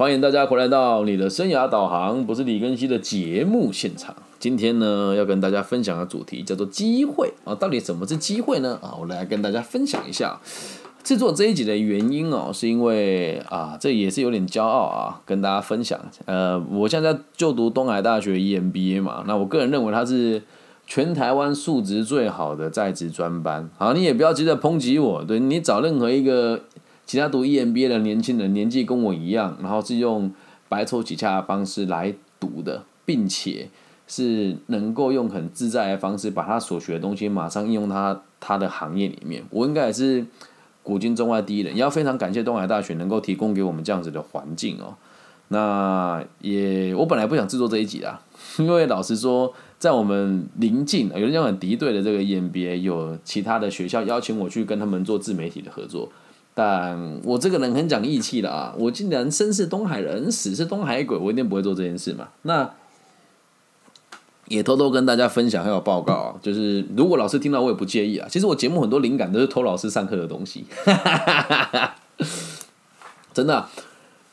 欢迎大家回来到你的生涯导航，不是李根熙的节目现场。今天呢，要跟大家分享的主题叫做机会啊，到底什么是机会呢？啊，我来跟大家分享一下。制作这一集的原因哦，是因为啊，这也是有点骄傲啊，跟大家分享。呃，我现在就读东海大学 EMBA 嘛，那我个人认为它是全台湾素质最好的在职专班。好，你也不要急着抨击我，对你找任何一个其他读 EMBA 的年轻人，年纪跟我一样，然后是用白手起家的方式来读的，并且是能够用很自在的方式把他所学的东西马上应用他他的行业里面，我应该也是。古今中外第一人，也要非常感谢东海大学能够提供给我们这样子的环境哦。那也，我本来不想制作这一集的，因为老实说，在我们临近有人讲很敌对的这个 EMBA，有其他的学校邀请我去跟他们做自媒体的合作，但我这个人很讲义气的啊，我既然生是东海人，死是东海鬼，我一定不会做这件事嘛。那也偷偷跟大家分享还有报告啊，就是如果老师听到我也不介意啊。其实我节目很多灵感都是偷老师上课的东西，真的。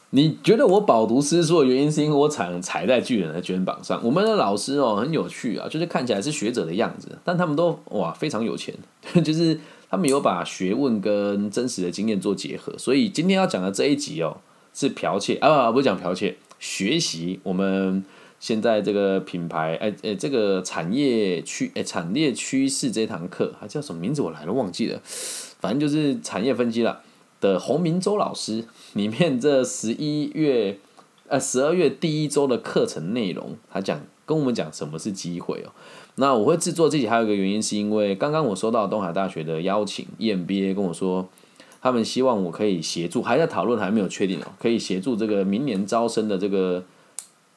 你觉得我饱读诗书的原因是因为我踩踩在巨人的肩膀上。我们的老师哦很有趣啊，就是看起来是学者的样子，但他们都哇非常有钱，就是他们有把学问跟真实的经验做结合。所以今天要讲的这一集哦是剽窃啊不是讲剽窃，学习我们。现在这个品牌，哎哎，这个产业趋哎产业趋势这堂课，还叫什么名字？我来了忘记了，反正就是产业分析了的洪明洲老师里面这十一月呃十二月第一周的课程内容，他讲跟我们讲什么是机会哦。那我会制作这集还有一个原因，是因为刚刚我收到东海大学的邀请，EMBA 跟我说，他们希望我可以协助，还在讨论，还没有确定哦，可以协助这个明年招生的这个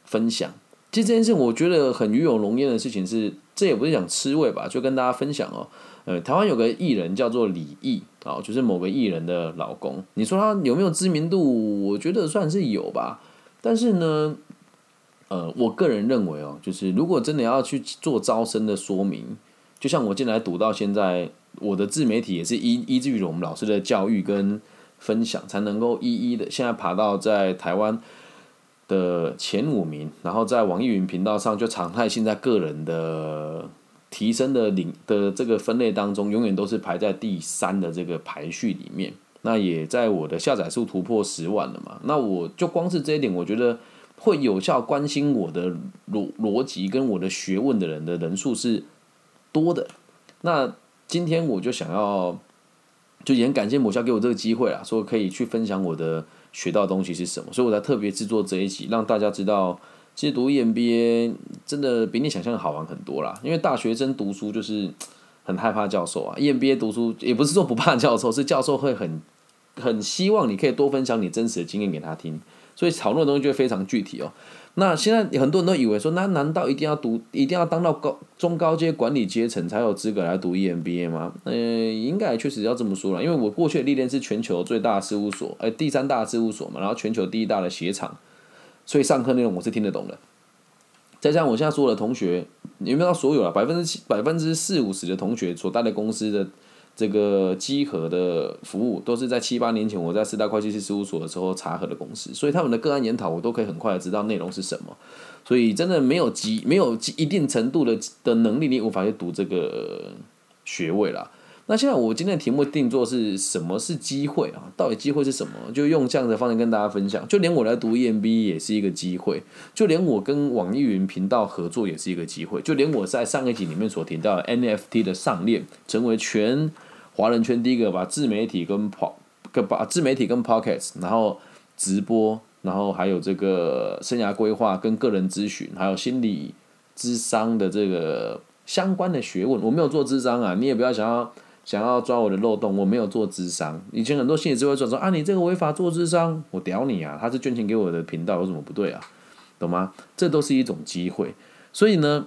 分享。其实这件事我觉得很与有荣焉的事情是，这也不是讲吃味吧，就跟大家分享哦。呃，台湾有个艺人叫做李毅啊，就是某个艺人的老公。你说他有没有知名度？我觉得算是有吧。但是呢，呃，我个人认为哦，就是如果真的要去做招生的说明，就像我进来读到现在，我的自媒体也是依依据于我们老师的教育跟分享，才能够一一的现在爬到在台湾。的前五名，然后在网易云频道上就常态性在个人的提升的领的这个分类当中，永远都是排在第三的这个排序里面。那也在我的下载数突破十万了嘛？那我就光是这一点，我觉得会有效关心我的逻逻辑跟我的学问的人的人数是多的。那今天我就想要，就也很感谢母校给我这个机会啊，说可以去分享我的。学到东西是什么？所以我才特别制作这一集，让大家知道，其实读 EMBA 真的比你想象的好玩很多啦。因为大学生读书就是很害怕教授啊，EMBA 读书也不是说不怕教授，是教授会很很希望你可以多分享你真实的经验给他听，所以讨论的东西就会非常具体哦。那现在很多人都以为说，那难道一定要读，一定要当到高中高阶管理阶层才有资格来读 EMBA 吗？呃，应该确实要这么说了，因为我过去的历练是全球最大的事务所，呃，第三大事务所嘛，然后全球第一大的鞋厂，所以上课内容我是听得懂的。再加上我现在所有的同学，你有没有到所有啊？百分之七、百分之四五十的同学所在的公司的。这个稽核的服务都是在七八年前我在四大会计师事务所的时候查核的公司，所以他们的个案研讨我都可以很快的知道内容是什么。所以真的没有极没有一定程度的的能力，你无法去读这个学位啦。那现在我今天的题目定做是什么是机会啊？到底机会是什么？就用这样的方式跟大家分享。就连我来读 EMB 也是一个机会，就连我跟网易云频道合作也是一个机会，就连我在上一集里面所提到 NFT 的上链，成为全华人圈第一个把自媒体跟 p 跟把自媒体跟 Pockets，然后直播，然后还有这个生涯规划跟个人咨询，还有心理智商的这个相关的学问，我没有做智商啊，你也不要想要。想要抓我的漏洞，我没有做智商。以前很多心理智慧说说啊，你这个违法做智商，我屌你啊！他是捐钱给我的频道，有什么不对啊？懂吗？这都是一种机会。所以呢，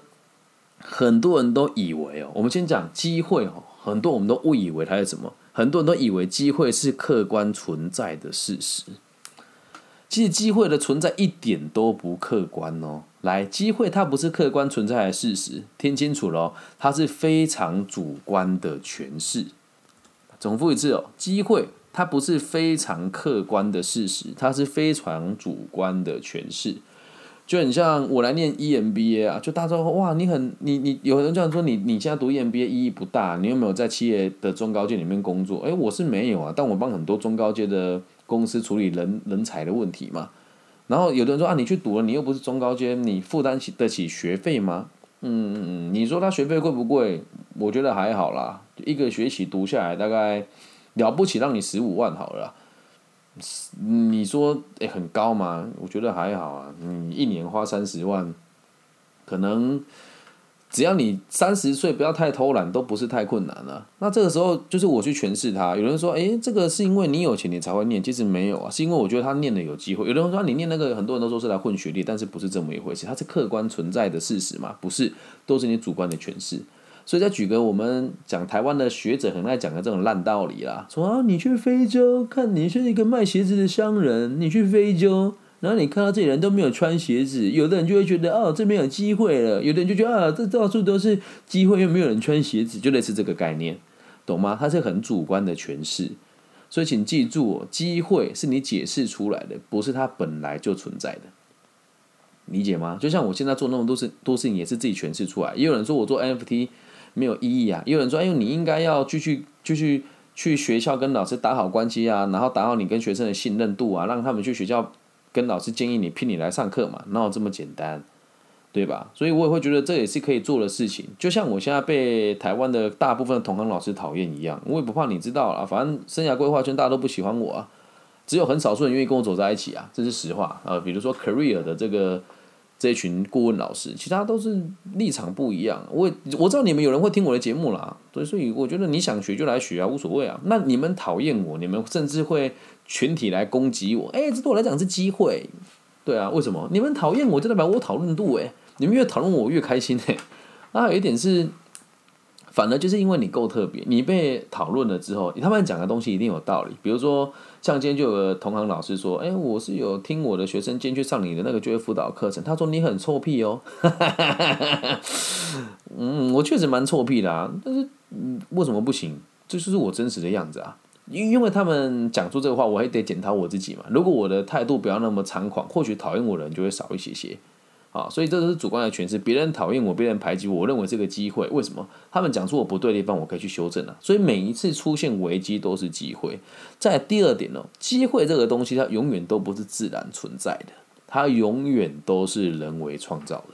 很多人都以为哦，我们先讲机会哦，很多我们都误以为它是什么？很多人都以为机会是客观存在的事实。其实机会的存在一点都不客观哦。来，机会它不是客观存在的事实，听清楚了，它是非常主观的诠释。重复一次哦，机会它不是非常客观的事实，它是非常主观的诠释。就很像我来念 EMBA 啊，就大家说哇，你很你你有人这样说你你现在读 EMBA 意义不大，你有没有在企业的中高阶里面工作？诶，我是没有啊，但我帮很多中高阶的公司处理人人才的问题嘛。然后有的人说啊，你去读了，你又不是中高阶，你负担起得起学费吗？嗯嗯嗯，你说他学费贵不贵？我觉得还好啦，一个学期读下来大概了不起，让你十五万好了。你说诶很高吗？我觉得还好啊。你一年花三十万，可能只要你三十岁不要太偷懒，都不是太困难了。那这个时候就是我去诠释它。有人说，诶，这个是因为你有钱你才会念，其实没有啊，是因为我觉得他念的有机会。有人说你念那个，很多人都说是来混学历，但是不是这么一回事，它是客观存在的事实嘛？不是，都是你主观的诠释。所以再举个我们讲台湾的学者很爱讲的这种烂道理啦，说啊，你去非洲看你是一个卖鞋子的商人，你去非洲，然后你看到这里人都没有穿鞋子，有的人就会觉得哦这边有机会了，有的人就觉得啊这到处都是机会，又没有人穿鞋子，就类似这个概念，懂吗？它是很主观的诠释，所以请记住，机会是你解释出来的，不是它本来就存在的，理解吗？就像我现在做那么多事多事情，也是自己诠释出来，也有人说我做 NFT。没有意义啊！有人说：“哎呦，你应该要继续继续去学校跟老师打好关系啊，然后打好你跟学生的信任度啊，让他们去学校跟老师建议你聘你来上课嘛，哪有这么简单，对吧？所以我也会觉得这也是可以做的事情。就像我现在被台湾的大部分同行老师讨厌一样，我也不怕你知道了。反正生涯规划圈大家都不喜欢我啊，只有很少数人愿意跟我走在一起啊，这是实话啊。比如说 career 的这个。”这群顾问老师，其他都是立场不一样。我我知道你们有人会听我的节目啦，所以所以我觉得你想学就来学啊，无所谓啊。那你们讨厌我，你们甚至会群体来攻击我，哎，这对我来讲是机会，对啊，为什么？你们讨厌我，就代表我讨论度哎，你们越讨论我越开心哎。那有一点是。反而就是因为你够特别，你被讨论了之后，他们讲的东西一定有道理。比如说，像今天就有个同行老师说：“哎，我是有听我的学生今天去上你的那个就业辅导课程，他说你很臭屁哦。”嗯，我确实蛮臭屁的啊，但是嗯，为什么不行？这就是我真实的样子啊。因因为他们讲出这个话，我还得检讨我自己嘛。如果我的态度不要那么猖狂，或许讨厌我的人就会少一些些。啊，所以这都是主观的诠释。别人讨厌我，别人排挤我，我认为是个机会。为什么？他们讲出我不对的地方，我可以去修正啊。所以每一次出现危机都是机会。在第二点呢，机会这个东西它永远都不是自然存在的，它永远都是人为创造的。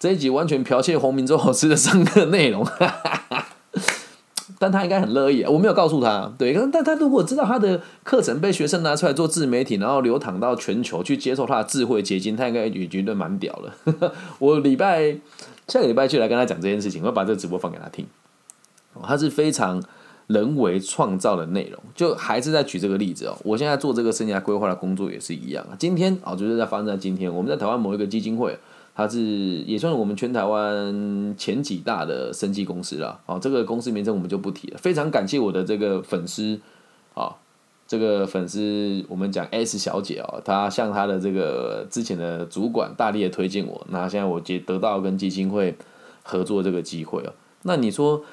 这一集完全剽窃洪明洲老师的上课内容。但他应该很乐意，我没有告诉他，对，但他如果知道他的课程被学生拿出来做自媒体，然后流淌到全球去接受他的智慧结晶，他应该也觉得蛮屌的。我礼拜下个礼拜就来跟他讲这件事情，我要把这个直播放给他听。他是非常人为创造的内容，就还是在举这个例子哦。我现在做这个生涯规划的工作也是一样啊。今天哦，就是在发生在今天，我们在台湾某一个基金会。它是也算是我们全台湾前几大的生技公司了，哦，这个公司名称我们就不提了。非常感谢我的这个粉丝，啊，这个粉丝我们讲 S 小姐哦，她向她的这个之前的主管大力的推荐我，那现在我接得到跟基金会合作这个机会哦。那你说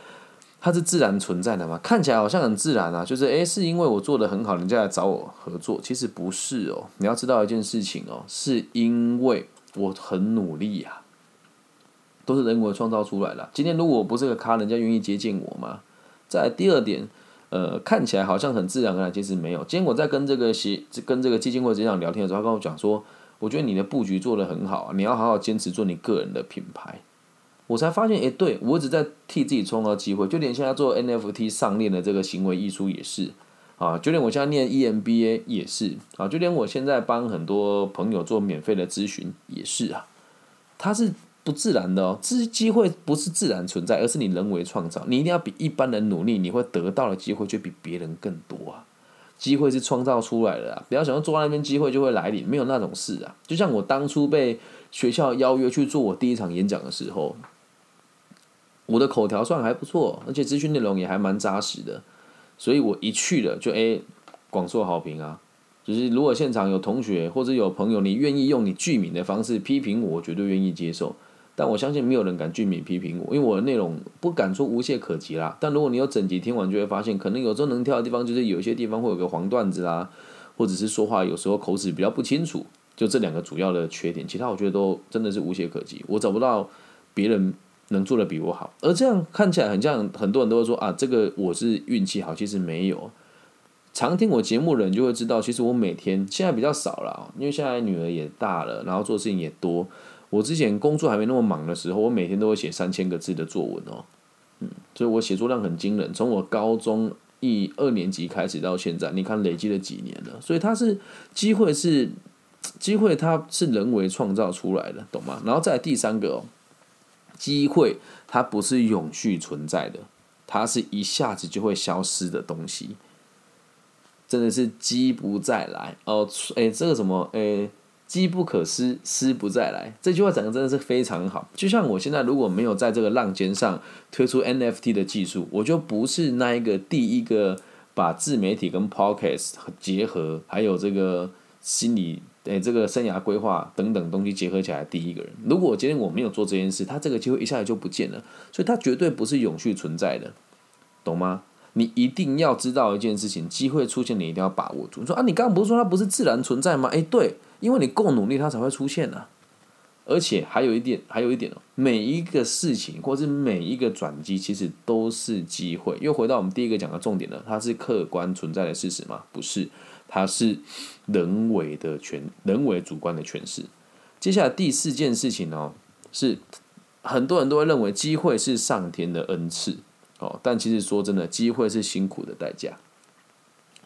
它是自然存在的吗？看起来好像很自然啊，就是诶，是因为我做的很好，人家来找我合作，其实不是哦。你要知道一件事情哦，是因为。我很努力呀，都是人为创造出来的。今天如果不是个咖，人家愿意接近我吗？在第二点，呃，看起来好像很自然而然，其实没有。今天我在跟这个协跟这个基金会这样聊天的时候，他跟我讲说，我觉得你的布局做得很好，你要好好坚持做你个人的品牌。我才发现，哎，对我一直在替自己创造机会，就连现在做 NFT 上链的这个行为艺术也是。啊，就连我现在念 EMBA 也是啊，就连我现在帮很多朋友做免费的咨询也是啊，它是不自然的哦，这机会不是自然存在，而是你人为创造。你一定要比一般人努力，你会得到的机会就比别人更多啊。机会是创造出来的啊，不要想要坐在那边机会就会来临，没有那种事啊。就像我当初被学校邀约去做我第一场演讲的时候，我的口条算还不错，而且资讯内容也还蛮扎实的。所以我一去了就哎广受好评啊，就是如果现场有同学或者有朋友，你愿意用你剧名的方式批评我，我绝对愿意接受。但我相信没有人敢剧名批评我，因为我的内容不敢说无懈可击啦。但如果你有整集听完，就会发现，可能有时候能跳的地方，就是有一些地方会有个黄段子啦，或者是说话有时候口齿比较不清楚，就这两个主要的缺点。其他我觉得都真的是无懈可击，我找不到别人能做的比我好。而这样看起来很像很多人都会说啊，这个我是运气好，其实没有。常听我节目的人就会知道，其实我每天现在比较少了，因为现在女儿也大了，然后做事情也多。我之前工作还没那么忙的时候，我每天都会写三千个字的作文哦，嗯，所以我写作量很惊人。从我高中一二年级开始到现在，你看累积了几年了。所以它是机会是机会，它是人为创造出来的，懂吗？然后再第三个哦，机会它不是永续存在的，它是一下子就会消失的东西。真的是机不再来哦，哎，这个什么，哎，机不可失，失不再来。这句话讲的真的是非常好。就像我现在如果没有在这个浪尖上推出 NFT 的技术，我就不是那一个第一个把自媒体跟 Podcast 结合，还有这个心理，哎，这个生涯规划等等东西结合起来第一个人。如果今天我没有做这件事，他这个机会一下子就不见了，所以它绝对不是永续存在的，懂吗？你一定要知道一件事情，机会出现，你一定要把握住。你说啊，你刚刚不是说它不是自然存在吗？诶，对，因为你够努力，它才会出现呢。而且还有一点，还有一点哦，每一个事情或是每一个转机，其实都是机会。又回到我们第一个讲的重点了，它是客观存在的事实吗？不是，它是人为的诠，人为主观的诠释。接下来第四件事情呢，是很多人都会认为机会是上天的恩赐。哦，但其实说真的，机会是辛苦的代价。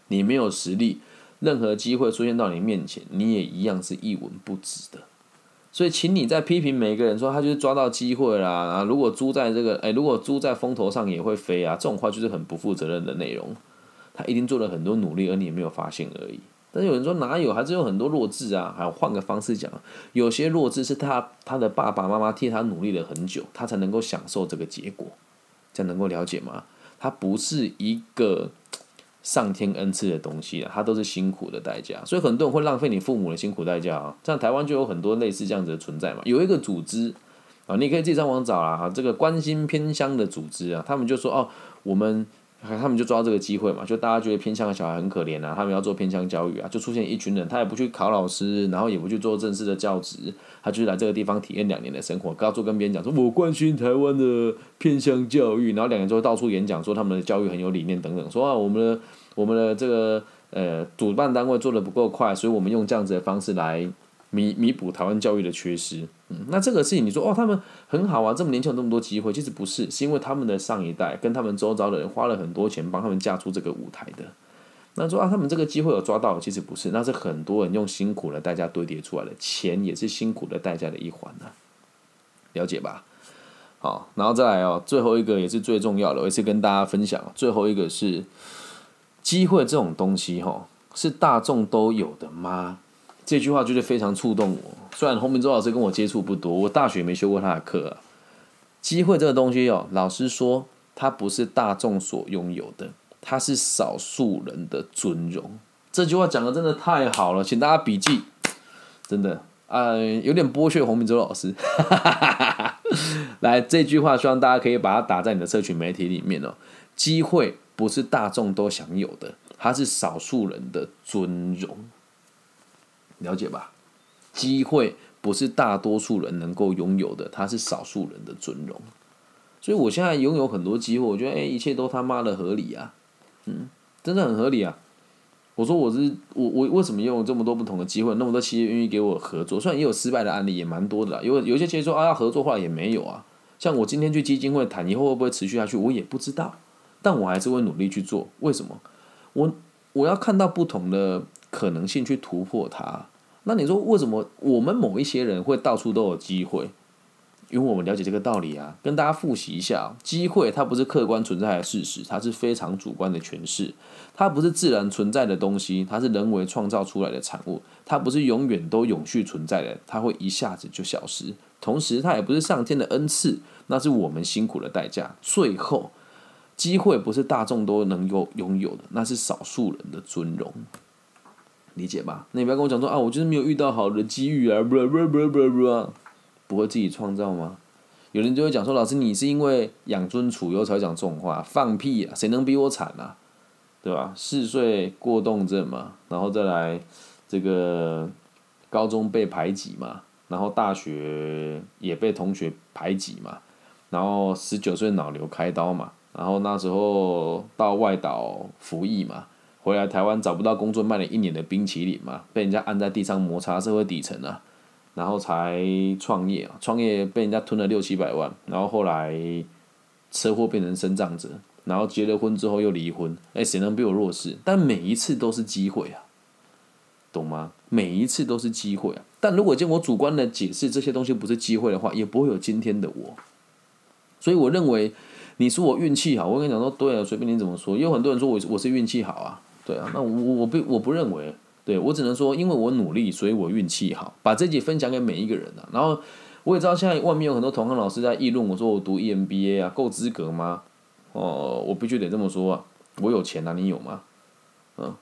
你没有实力，任何机会出现到你面前，你也一样是一文不值的。所以，请你在批评每一个人说他就是抓到机会啦，啊，如果猪在这个，哎，如果猪在风头上也会飞啊，这种话就是很不负责任的内容。他一定做了很多努力，而你也没有发现而已。但是有人说哪有，还是有很多弱智啊。还有换个方式讲，有些弱智是他他的爸爸妈妈替他努力了很久，他才能够享受这个结果。这样能够了解吗？他不是一个上天恩赐的东西啊，他都是辛苦的代价。所以很多人会浪费你父母的辛苦代价啊。像台湾就有很多类似这样子的存在嘛。有一个组织啊，你可以自己上网找啦哈，这个关心偏乡的组织啊，他们就说哦，我们。他们就抓这个机会嘛，就大家觉得偏乡的小孩很可怜啊，他们要做偏乡教育啊，就出现一群人，他也不去考老师，然后也不去做正式的教职，他就来这个地方体验两年的生活，到处跟别人讲说，我关心台湾的偏乡教育，然后两年之后到处演讲，说他们的教育很有理念等等，说啊，我们的我们的这个呃主办单位做的不够快，所以我们用这样子的方式来。弥弥补台湾教育的缺失，嗯，那这个事情你说哦，他们很好啊，这么年轻有那么多机会，其实不是，是因为他们的上一代跟他们周遭的人花了很多钱帮他们架出这个舞台的。那说啊，他们这个机会有抓到，其实不是，那是很多人用辛苦的代价堆叠出来的，钱也是辛苦的代价的一环呢，了解吧？好，然后再来哦，最后一个也是最重要的，我也是跟大家分享，最后一个是机会这种东西，哈，是大众都有的吗？这句话就是非常触动我。虽然洪明洲老师跟我接触不多，我大学没修过他的课。机会这个东西哦，老师说它不是大众所拥有的，它是少数人的尊荣。这句话讲的真的太好了，请大家笔记。真的呃，有点剥削洪明洲老师。来，这句话希望大家可以把它打在你的社群媒体里面哦。机会不是大众都享有的，它是少数人的尊荣。了解吧，机会不是大多数人能够拥有的，它是少数人的尊荣。所以我现在拥有很多机会，我觉得哎，一切都他妈的合理啊，嗯，真的很合理啊。我说我是我我为什么拥有这么多不同的机会，那么多企业愿意给我合作？虽然也有失败的案例，也蛮多的。有有些企业说啊要合作，后来也没有啊。像我今天去基金会谈，以后会不会持续下去，我也不知道。但我还是会努力去做。为什么？我我要看到不同的。可能性去突破它，那你说为什么我们某一些人会到处都有机会？因为我们了解这个道理啊。跟大家复习一下，机会它不是客观存在的事实，它是非常主观的诠释。它不是自然存在的东西，它是人为创造出来的产物。它不是永远都永续存在的，它会一下子就消失。同时，它也不是上天的恩赐，那是我们辛苦的代价。最后，机会不是大众都能够拥有的，那是少数人的尊荣。理解吧？那你不要跟我讲说啊，我就是没有遇到好的机遇啊，不不不不不！不会自己创造吗？有人就会讲说，老师你是因为养尊处优才讲这种话，放屁啊！谁能比我惨啊？对吧？四岁过动症嘛，然后再来这个高中被排挤嘛，然后大学也被同学排挤嘛，然后十九岁脑瘤开刀嘛，然后那时候到外岛服役嘛，回来台湾找不到工作，卖了一年的冰淇淋嘛，被人家按在地上摩擦社会底层啊，然后才创业啊，创业被人家吞了六七百万，然后后来车祸变成身障者。然后结了婚之后又离婚，哎，谁能比我弱势？但每一次都是机会啊，懂吗？每一次都是机会啊。但如果经我主观的解释这些东西不是机会的话，也不会有今天的我。所以我认为，你说我运气好，我跟你讲说，对啊，随便你怎么说。也有很多人说我我是运气好啊，对啊，那我我不我不认为，对我只能说，因为我努力，所以我运气好。把这集分享给每一个人啊。然后我也知道现在外面有很多同行老师在议论我说我读 EMBA 啊，够资格吗？哦，我必须得这么说啊！我有钱啊，你有吗？嗯，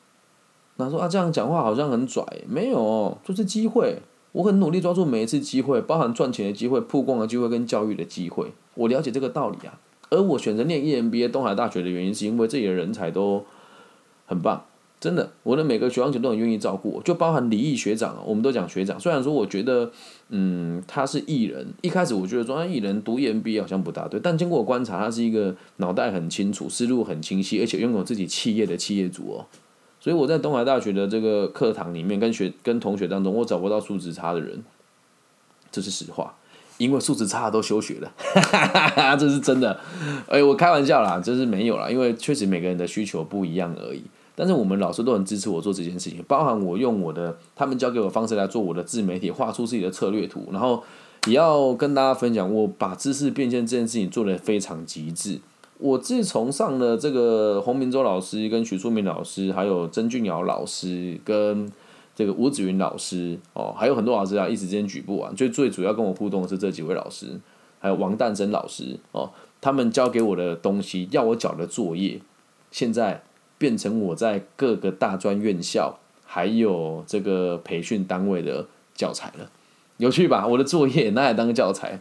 那说啊，这样讲话好像很拽，没有，就是机会。我很努力抓住每一次机会，包含赚钱的机会、曝光的机会跟教育的机会。我了解这个道理啊。而我选择念 EMBA 东海大学的原因，是因为这里的人才都很棒。真的，我的每个学长姐都很愿意照顾我，就包含李毅学长，我们都讲学长。虽然说我觉得，嗯，他是艺人，一开始我觉得说艺人读 EMBA 好像不大对，但经过我观察，他是一个脑袋很清楚、思路很清晰，而且拥有自己企业的企业主哦。所以我在东海大学的这个课堂里面，跟学跟同学当中，我找不到素质差的人，这是实话，因为素质差的都休学了，这是真的。哎，我开玩笑啦，这是没有啦，因为确实每个人的需求不一样而已。但是我们老师都很支持我做这件事情，包含我用我的他们教给我方式来做我的自媒体，画出自己的策略图，然后也要跟大家分享，我把知识变现这件事情做得非常极致。我自从上了这个洪明洲老师、跟许淑明老师，还有曾俊尧老师、跟这个吴子云老师哦，还有很多老师啊，一时间举不完。最最主要跟我互动的是这几位老师，还有王诞生老师哦，他们教给我的东西，要我缴的作业，现在。变成我在各个大专院校还有这个培训单位的教材了，有趣吧？我的作业拿来当个教材，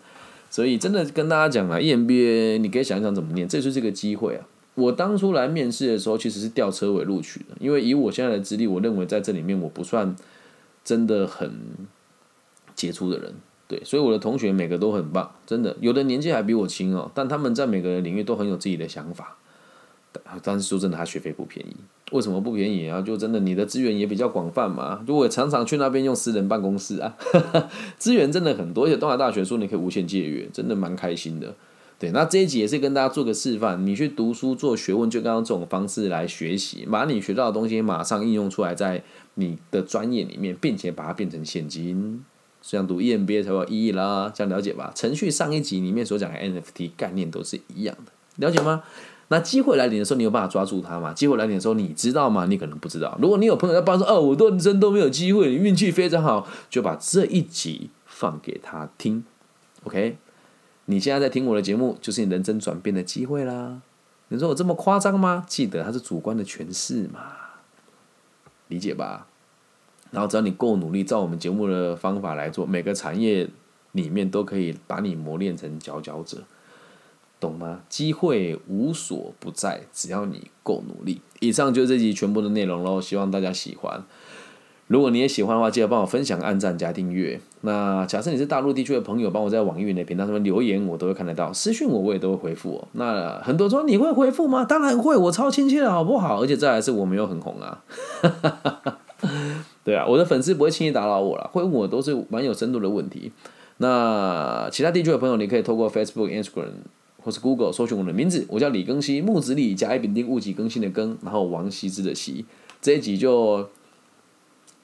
所以真的跟大家讲啊，EMBA 你可以想一想怎么念，这就是个机会啊！我当初来面试的时候，其实是吊车尾录取的，因为以我现在的资历，我认为在这里面我不算真的很杰出的人，对，所以我的同学每个都很棒，真的，有的年纪还比我轻哦，但他们在每个人领域都很有自己的想法。但是说真的，他学费不便宜。为什么不便宜啊？就真的你的资源也比较广泛嘛。就我常常去那边用私人办公室啊，资源真的很多。而且东海大学说你可以无限借阅，真的蛮开心的。对，那这一集也是跟大家做个示范。你去读书做学问，就刚刚这种方式来学习，把你学到的东西马上应用出来在你的专业里面，并且把它变成现金，这样读 EMBA 才有意义啦。这样了解吧？程序上一集里面所讲的 NFT 概念都是一样的，了解吗？那机会来临的时候，你有办法抓住它吗？机会来临的时候，你知道吗？你可能不知道。如果你有朋友在帮说，哦，我人生都没有机会，你运气非常好，就把这一集放给他听。OK，你现在在听我的节目，就是你人生转变的机会啦。你说我这么夸张吗？记得它是主观的诠释嘛，理解吧？然后只要你够努力，照我们节目的方法来做，每个产业里面都可以把你磨练成佼佼者。懂吗？机会无所不在，只要你够努力。以上就是这集全部的内容喽，希望大家喜欢。如果你也喜欢的话，记得帮我分享、按赞、加订阅。那假设你是大陆地区的朋友，帮我在网易云的频道上面留言，我都会看得到。私讯我，我也都会回复哦。那很多说你会回复吗？当然会，我超亲切的好不好？而且再来是我没有很红啊。对啊，我的粉丝不会轻易打扰我了，会问我都是蛮有深度的问题。那其他地区的朋友，你可以透过 Facebook、Instagram。或是 Google 搜寻我的名字，我叫李更新，木子李加一丙丁戊己更新的更，然后王羲之的羲，这一集就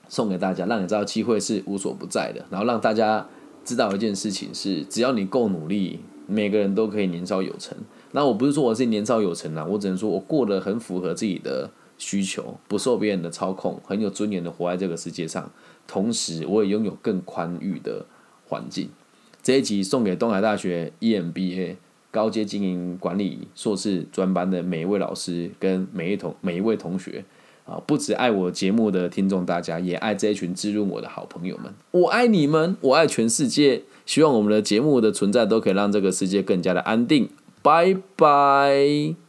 送给大家，让你知道机会是无所不在的，然后让大家知道一件事情是，只要你够努力，每个人都可以年少有成。那我不是说我是年少有成啊，我只能说我过得很符合自己的需求，不受别人的操控，很有尊严的活在这个世界上，同时我也拥有更宽裕的环境。这一集送给东海大学 EMBA。高阶经营管理硕士专班的每一位老师跟每一同每一位同学，啊，不止爱我节目的听众大家，也爱这一群滋润我的好朋友们。我爱你们，我爱全世界。希望我们的节目的存在都可以让这个世界更加的安定。拜拜。